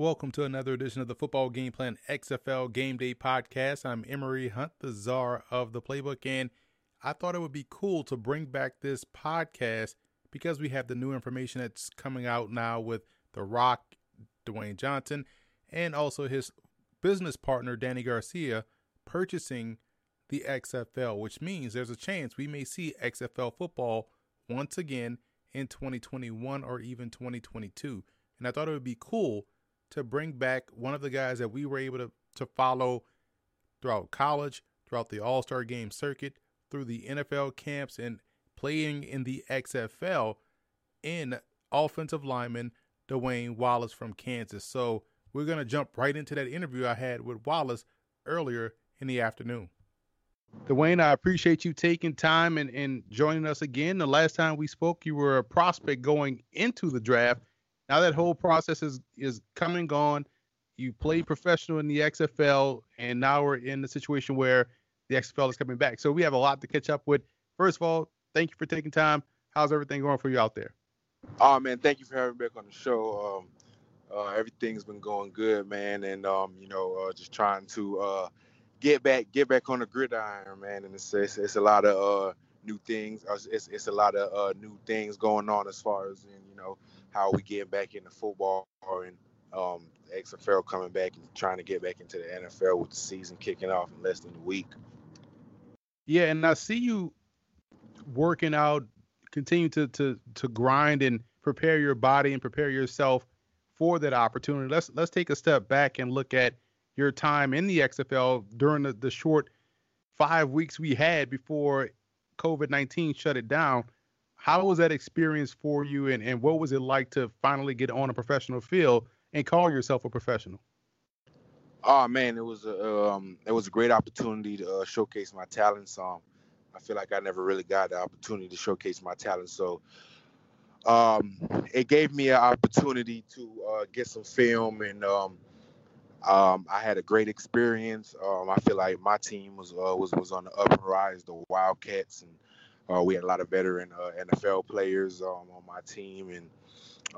Welcome to another edition of the Football Game Plan XFL Game Day Podcast. I'm Emory Hunt, the czar of the playbook, and I thought it would be cool to bring back this podcast because we have the new information that's coming out now with The Rock, Dwayne Johnson, and also his business partner, Dany Garcia, purchasing the XFL, which means there's a chance we may see XFL football once again in 2021 or even 2022. And I thought it would be cool to bring back one of the guys that we were able to, to follow throughout college, throughout the All Star game circuit, through the NFL camps, and playing in the XFL in offensive lineman Dwayne Wallace from Kansas. So we're going to jump right into that interview I had with Wallace earlier in the afternoon. Dwayne, I appreciate you taking time and, and joining us again. The last time we spoke, you were a prospect going into the draft. Now that whole process is is come and gone. You played professional in the XFL, and now we're in the situation where the XFL is coming back. So we have a lot to catch up with. First of all, thank you for taking time. How's everything going for you out there? Oh man, thank you for having me back on the show. Um, uh, everything's been going good, man, and um, you know, uh, just trying to uh, get back, get back on the gridiron, man. And it's it's, it's a lot of uh, new things. Uh, it's it's a lot of uh, new things going on as far as you know how we get back into football and um, XFL coming back and trying to get back into the NFL with the season kicking off in less than a week. Yeah, and I see you working out, continue to to to grind and prepare your body and prepare yourself for that opportunity. Let's let's take a step back and look at your time in the XFL during the, the short five weeks we had before COVID nineteen shut it down how was that experience for you and, and what was it like to finally get on a professional field and call yourself a professional oh man it was a um, it was a great opportunity to uh, showcase my talents um i feel like i never really got the opportunity to showcase my talents so um it gave me an opportunity to uh, get some film and um um, I had a great experience. Um, I feel like my team was uh, was was on the upper rise, the Wildcats, and uh, we had a lot of veteran uh, NFL players um, on my team, and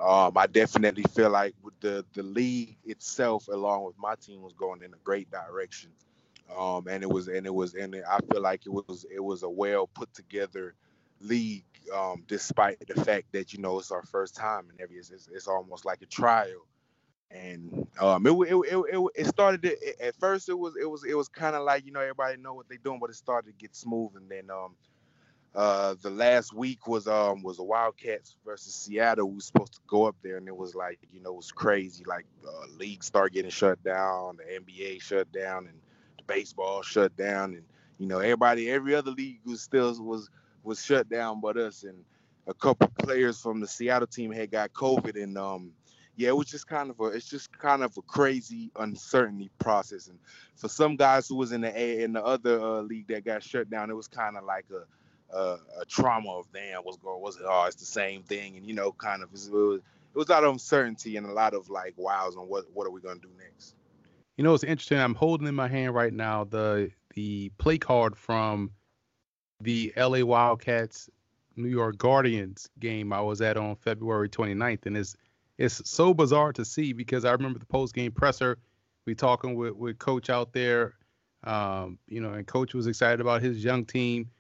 um, I definitely feel like with the the league itself, along with my team, was going in a great direction. Um, and it was and it was and I feel like it was it was a well put together league, um, despite the fact that you know it's our first time and every it's, it's, it's almost like a trial. And um, it, it, it, it, it started it, at first it was it was it was kind of like you know everybody know what they're doing, but it started to get smooth, and then um, uh, the last week was um was the Wildcats versus Seattle. We were supposed to go up there, and it was like you know it was crazy. Like uh, league start getting shut down, the NBA shut down, and the baseball shut down, and you know everybody, every other league was still was was shut down, but us. And a couple players from the Seattle team had got COVID, and um yeah, it was just kind of a it's just kind of a crazy uncertainty process. And for some guys who was in the A in the other uh, league that got shut down, it was kind of like a uh, a trauma of damn what's going was it oh it's the same thing and you know kind of it was, it was a lot of uncertainty and a lot of like wows on what what are we going to do next. You know it's interesting i'm holding in my hand right now the the play card from the la wildcats new york guardians game i was at on february 29th and it's it's so bizarre to see because i remember the post game presser we talking with with coach out there um, you know and coach was excited about his young team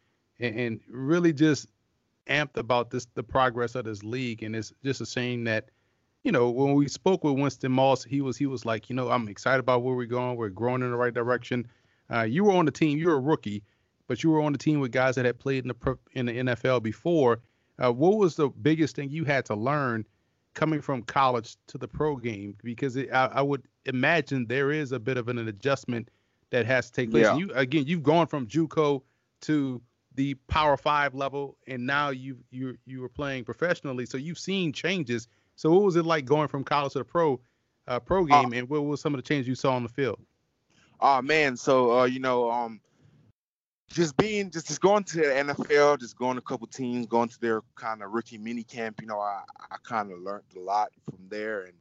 and, and really just amped about this the progress of this league. And it's just a shame that, you know, when we spoke with Winston Moss, he was he was like, you know, I'm excited about where we're going. We're growing in the right direction. Uh, you were on the team. You're a rookie, but you were on the team with guys that had played in the in the NFL before. Uh, what was the biggest thing you had to learn coming from college to the pro game? Because it, I, I, would imagine there is a bit of an adjustment that has to take place. Yeah. You again, you've gone from JUCO to the Power Five level, and now you you you were playing professionally, so you've seen changes. So what was it like going from college to the pro uh, pro uh, game, uh, and what was some of the changes you saw on the field? Oh man, so uh, you know, um, just being just just going to the NFL, just going to a couple teams, going to their kind of rookie mini camp. You know, I I kind of learned a lot from there, and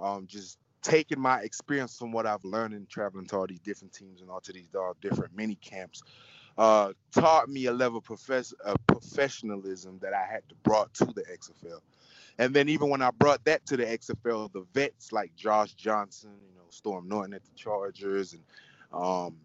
um, just taking my experience from what I've learned and traveling to all these different teams and all to these all different mini camps uh, taught me a level of, profess- of professionalism that I had to brought to the XFL. And then even when I brought that to the XFL, the vets like Josh Johnson, you know, Storm Norton at the Chargers, and um,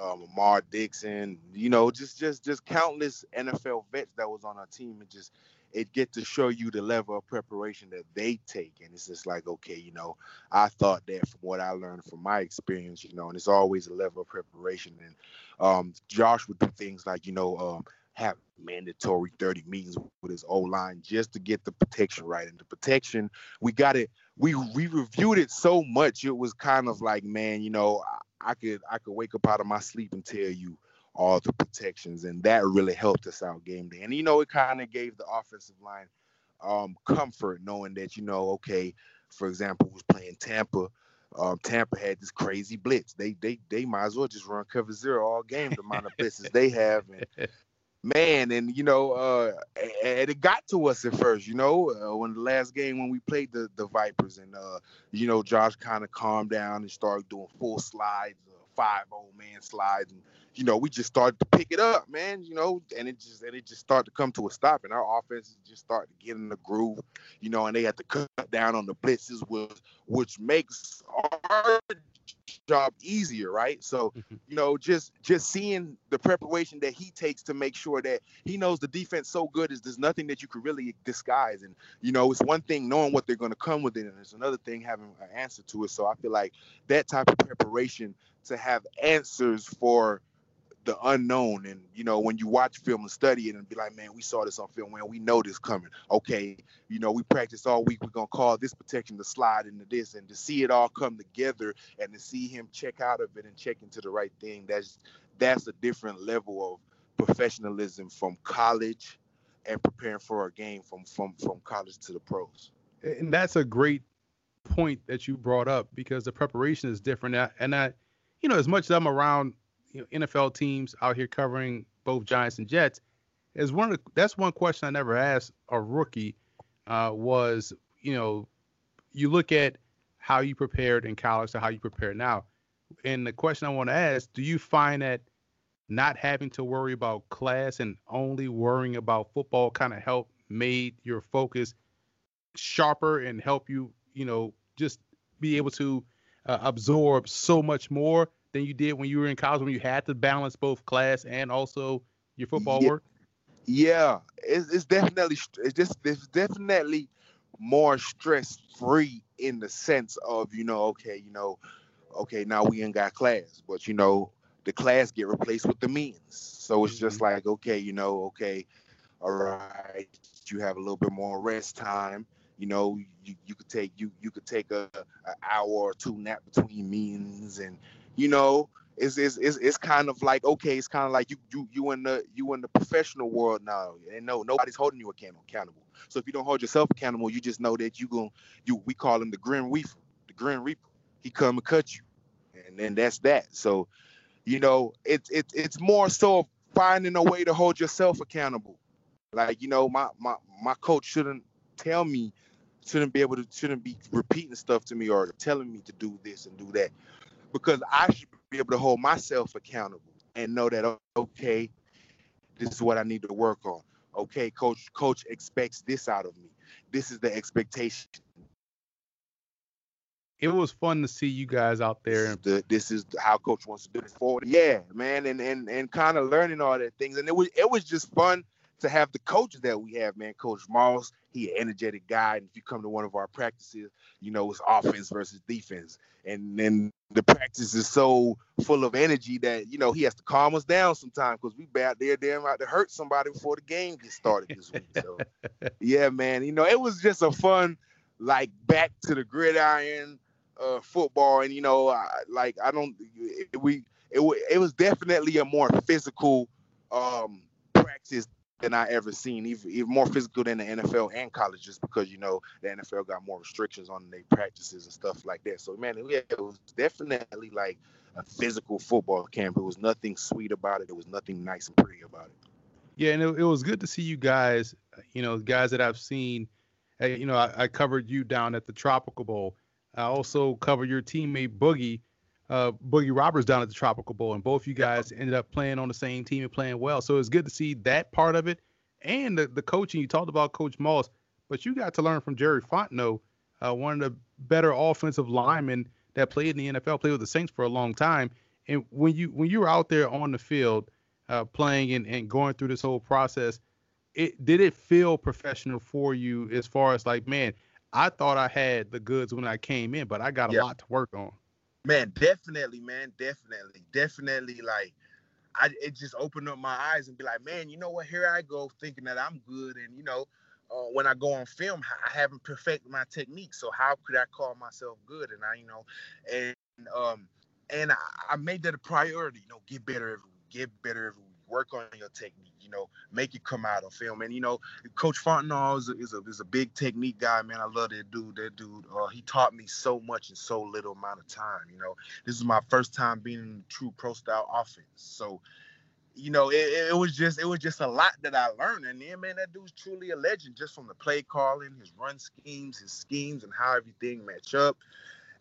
um, Dixon, you know, just just just countless NFL vets that was on our team, and just it get to show you the level of preparation that they take, and it's just like, okay, you know, I thought that from what I learned from my experience, you know, and it's always a level of preparation. And um, Josh would do things like, you know, um, have mandatory 30 meetings with his O line just to get the protection right. And the protection, we got it. We we reviewed it so much, it was kind of like, man, you know, I, I could I could wake up out of my sleep and tell you all the protections, and that really helped us out game day. And you know, it kind of gave the offensive line um, comfort knowing that you know, okay, for example, was playing Tampa. Um, Tampa had this crazy blitz. They they they might as well just run cover zero all game. The amount of blitzes they have, and man, and you know, uh, and it got to us at first. You know, uh, when the last game when we played the the Vipers, and uh, you know, Josh kind of calmed down and started doing full slides, uh, five old man slides, and you know, we just started to pick it up, man. You know, and it just and it just started to come to a stop, and our offenses just started to get in the groove, you know, and they had to cut down on the blitzes, which which makes our job easier, right? So, mm-hmm. you know, just just seeing the preparation that he takes to make sure that he knows the defense so good is there's nothing that you could really disguise. And you know, it's one thing knowing what they're going to come with it, and it's another thing having an answer to it. So I feel like that type of preparation to have answers for the unknown. And you know, when you watch film and study it and be like, man, we saw this on film, and we know this coming. Okay, you know, we practiced all week. We're gonna call this protection to slide into this, and to see it all come together and to see him check out of it and check into the right thing. That's that's a different level of professionalism from college and preparing for a game from from from college to the pros. And that's a great point that you brought up because the preparation is different. And I, you know, as much as I'm around you know, NFL teams out here covering both Giants and Jets, is one of the, that's one question I never asked a rookie uh, was you know you look at how you prepared in college to how you prepare now, and the question I want to ask: Do you find that not having to worry about class and only worrying about football kind of help made your focus sharper and help you you know just be able to uh, absorb so much more than you did when you were in college when you had to balance both class and also your football yeah. work? Yeah, it's, it's definitely it's just it's definitely more stress free in the sense of you know okay you know okay now we ain't got class but you know the class get replaced with the means so it's just mm-hmm. like okay you know okay all right you have a little bit more rest time you know you, you could take you you could take a, a hour or two nap between meetings and you know, it's it's it's, it's kind of like okay, it's kind of like you you you in the you in the professional world now, and no nobody's holding you accountable. So if you don't hold yourself accountable, you just know that you going you we call him the grim reaper, the grim reaper. He come and cut you, and then that's that. So, you know, it's it's it's more so finding a way to hold yourself accountable. Like you know, my my my coach shouldn't tell me shouldn't be able to shouldn't be repeating stuff to me or telling me to do this and do that because I should be able to hold myself accountable and know that okay, this is what I need to work on. Okay, coach, coach expects this out of me. This is the expectation. It was fun to see you guys out there. This this is how coach wants to do it forward. Yeah, man, and and and kind of learning all that things, and it was it was just fun to have the coaches that we have, man. Coach Moss, he an energetic guy, and if you come to one of our practices, you know it's offense versus defense, and then the practice is so full of energy that you know he has to calm us down sometimes because we bad there, damn out to hurt somebody before the game gets started this week. So yeah, man, you know it was just a fun like back to the gridiron uh, football, and you know I, like I don't it, we it, it was definitely a more physical um practice than I ever seen, even, even more physical than the NFL and college, just because you know the NFL got more restrictions on their practices and stuff like that. So man, yeah, it was definitely like a physical football camp. It was nothing sweet about it. It was nothing nice and pretty about it. Yeah, and it, it was good to see you guys. You know, guys that I've seen. You know, I, I covered you down at the Tropical Bowl. I also covered your teammate Boogie uh, Boogie Roberts down at the Tropical Bowl, and both you guys ended up playing on the same team and playing well. So it's good to see that part of it, and the, the coaching. You talked about Coach Moss, but you got to learn from Jerry Fontenot, uh, one of the better offensive linemen that played in the NFL, played with the Saints for a long time. And when you when you were out there on the field uh, playing and, and going through this whole process, it did it feel professional for you as far as like, man, I thought I had the goods when I came in, but I got a yeah. lot to work on. Man, definitely, man, definitely, definitely. Like, I it just opened up my eyes and be like, man, you know what? Here I go thinking that I'm good, and you know, uh, when I go on film, I haven't perfected my technique. So how could I call myself good? And I, you know, and um, and I, I made that a priority. You know, get better every get better every work on your technique. You know, make it come out on film. And you know, Coach Fontenot is a, is a, is a big technique guy, man. I love that dude. That dude, uh, he taught me so much in so little amount of time. You know, this is my first time being in true pro style offense. So you know, it, it, was just it was just a lot that I learned. And then, man, that dude's truly a legend just from the play calling, his run schemes, his schemes, and how everything match up.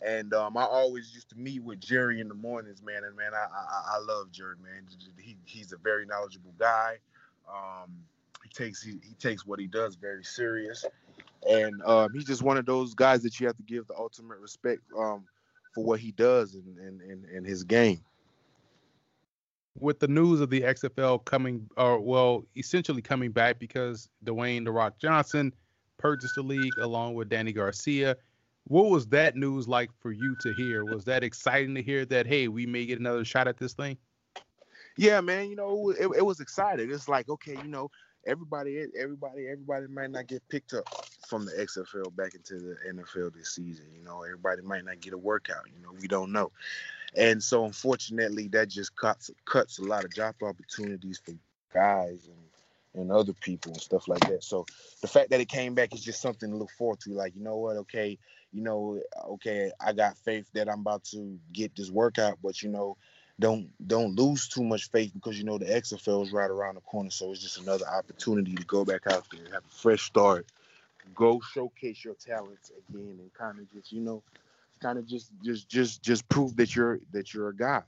And um, I always used to meet with Jerry in the mornings, man. And man, I I, I love Jerry, man. He, he's a very knowledgeable guy. Um, he takes he, he takes what he does very serious, and um, he's just one of those guys that you have to give the ultimate respect um, for what he does in, in, in his game with the news of the XFL coming, or well, essentially coming back because Dwayne the Rock Johnson purchased the league along with Dany Garcia. What was that news like for you to hear? Was that exciting to hear that hey, we may get another shot at this thing? Yeah, man. You know, it, it was exciting. It's like okay, you know, everybody, everybody, everybody might not get picked up from the XFL back into the NFL this season. You know, everybody might not get a workout. You know, we don't know. And so unfortunately, that just cuts cuts a lot of job opportunities for guys and, and other people and stuff like that. So the fact that it came back is just something to look forward to. Like, you know what, okay, you know, okay, I got faith that I'm about to get this workout, but you know, don't don't lose too much faith because you know the XFL is right around the corner. So it's just another opportunity to go back out there, have a fresh start, go showcase your talents again, and kind of just you know kind of just just just just prove that you're that you're a guy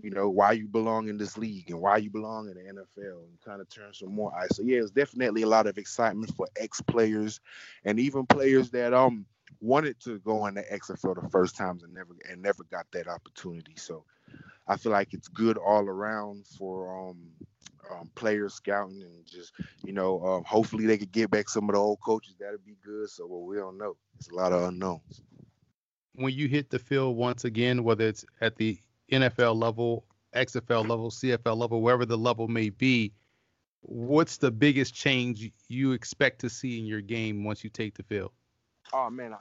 you know why you belong in this league and why you belong in the NFL and kind of turn some more eyes. So yeah, it's definitely a lot of excitement for ex players and even players that um wanted to go in the XFL the first times and never and never got that opportunity. So I feel like it's good all around for um, um players scouting and just you know um, hopefully they could get back some of the old coaches. That'd be good. So well, we don't know. It's a lot of unknowns when you hit the field once again, whether it's at the NFL level, XFL level, CFL level, wherever the level may be, what's the biggest change you expect to see in your game once you take the field? Oh man,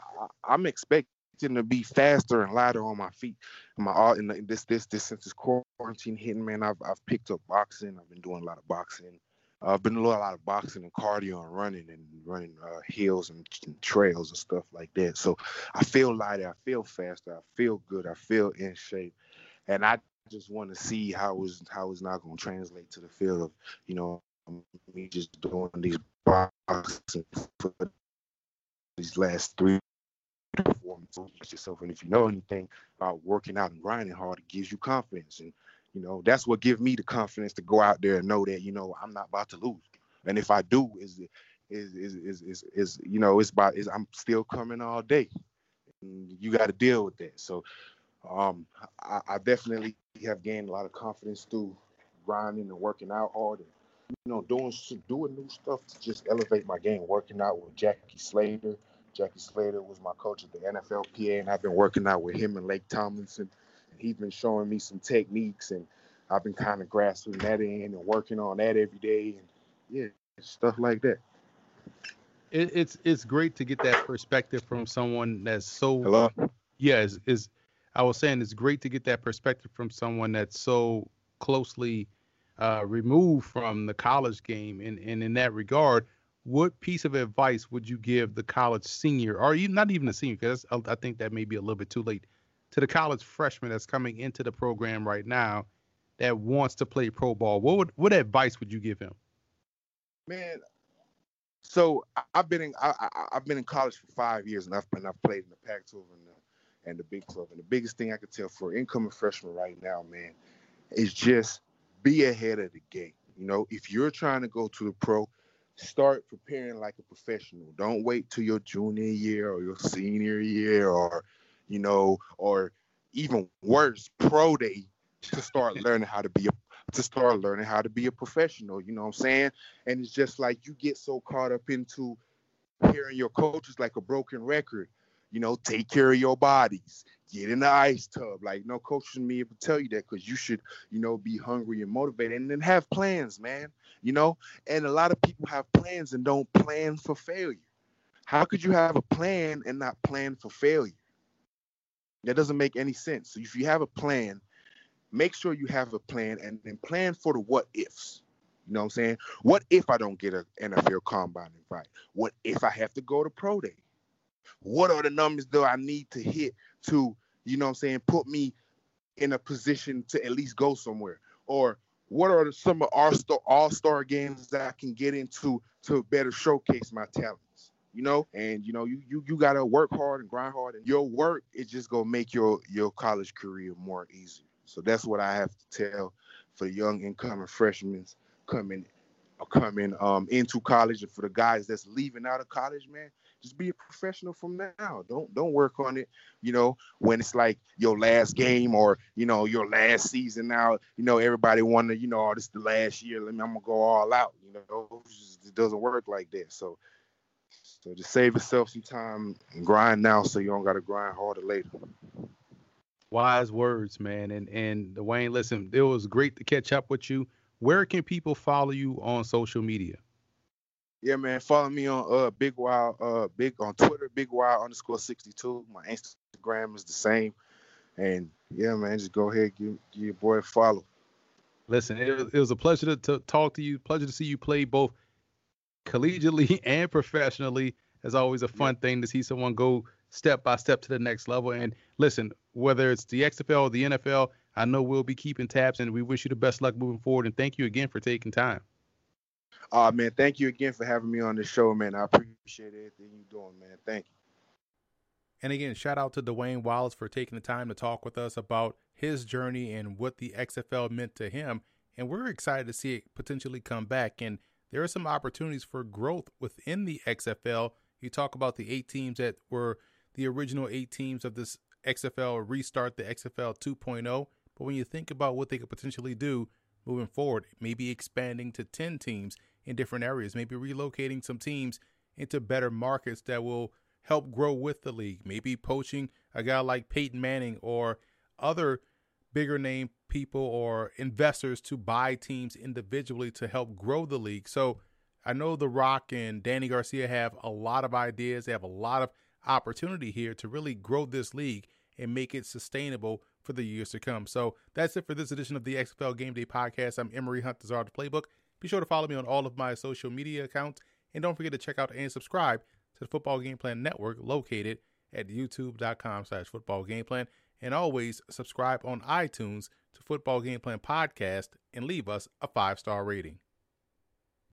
I, am expecting to be faster and lighter on my feet. My all in this this this since this quarantine hitting, man, I've I've picked up boxing. I've been doing a lot of boxing. Uh, I've been doing a lot of boxing and cardio and running and running uh, hills and, and, trails and stuff like that. So I feel lighter, I feel faster, I feel good, I feel in shape, and I just want to see how is how is not going to translate to the field of you know me just doing these boxing for these last three to four months yourself. And if you know anything about working out and grinding hard, it gives you confidence and you know, that's what gives me the confidence to go out there and know that, you know, I'm not about to lose. And if I do, is is is is is, is you know, it's about is I'm still coming all day. And you got to deal with that. So um I, I, definitely have gained a lot of confidence through grinding and working out hard and you know doing doing new stuff to just elevate my game. Working out with Jackie Slater. Jackie Slater was my coach at the NFLPA, and I've been working out with him and Laken Tomlinson And he's been showing me some techniques and I've been kind of grasping that in and working on that every day and yeah, stuff like that. It, it's it's great to get that perspective from someone that's so Hello? yeah is, is I was saying it's great to get that perspective from someone that's so closely uh, removed from the college game and, and in that regard what piece of advice would you give the college senior or you not even a senior because I think that may be a little bit too late to the college freshman that's coming into the program right now that wants to play pro ball, what would what advice would you give him? Man, so I've been in I, have been in college for five years, and I've been I've played in the Pac-12 and the, and the Big 12. And the biggest thing I could tell for incoming freshmen right now, man, is just be ahead of the game. You know, if you're trying to go to the pro, start preparing like a professional. Don't wait till your junior year or your senior year or, you know, or even worse, pro day to start learning how to be a to start learning how to be a professional. You know what I'm saying? And it's just like you get so caught up into hearing your coaches like a broken record. You know, take care of your bodies, get in the ice tub. Like no coach should be able to tell you that because you should, you know, be hungry and motivated and then have plans, man. You know, and a lot of people have plans and don't plan for failure. How could you have a plan and not plan for failure? That doesn't make any sense. So if you have a plan, make sure you have a plan and then plan for the what ifs. You know what I'm saying? What if I don't get an NFL combine invite? What if I have to go to pro day? What are the numbers that I need to hit to, you know what I'm saying, put me in a position to at least go somewhere? Or what are some of our all-star games that I can get into to better showcase my talents? You know, and you know, you you you gotta work hard and grind hard, and your work is just gonna make your your college career more easy. So that's what I have to tell for young incoming freshmen coming coming um, into college and for the guys that's leaving out of college, man, just be a professional from now. Don't don't work on it, you know, when it's like your last game or you know your last season. Now, you know, everybody wanna, you know, oh, this is the last year. Let me, I'm gonna go all out. You know, it doesn't work like that. So, so just save yourself some time and grind now, so you don't gotta grind harder later. Wise words, man. And and Dwayne, listen, it was great to catch up with you. Where can people follow you on social media? Yeah, man. Follow me on uh Big Wild uh Big on Twitter, Big Wild underscore sixty two. My Instagram is the same. And yeah, man, just go ahead give, give your boy a follow. Listen, it, it was a pleasure to, to talk to you. Pleasure to see you play both collegiately and professionally. It's always a fun yeah. thing to see someone go step by step to the next level. And listen, whether it's the XFL or the NFL, I know we'll be keeping tabs and we wish you the best luck moving forward. And thank you again for taking time. Uh man, thank you again for having me on the show, man. I appreciate everything you're doing, man. Thank you. And again, shout out to Dwayne Wallace for taking the time to talk with us about his journey and what the XFL meant to him. And we're excited to see it potentially come back. And there are some opportunities for growth within the XFL. You talk about the eight teams that were the original eight teams of this XFL restart, the XFL 2.0. But when you think about what they could potentially do moving forward, maybe expanding to 10 teams in different areas, maybe relocating some teams into better markets that will help grow with the league, maybe poaching a guy like Peyton Manning or other bigger name people or investors to buy teams individually to help grow the league. So I know The Rock and Dany Garcia have a lot of ideas, they have a lot of opportunity here to really grow this league and make it sustainable for the years to come. So that's it for this edition of the XFL Game Day Podcast. I'm Emory Hunt, the Czar of the Playbook. Be sure to follow me on all of my social media accounts. And don't forget to check out and subscribe to the Football Game Plan Network located at youtube.com slash football game plan. And always subscribe on iTunes to Football Game Plan Podcast and leave us a five star rating.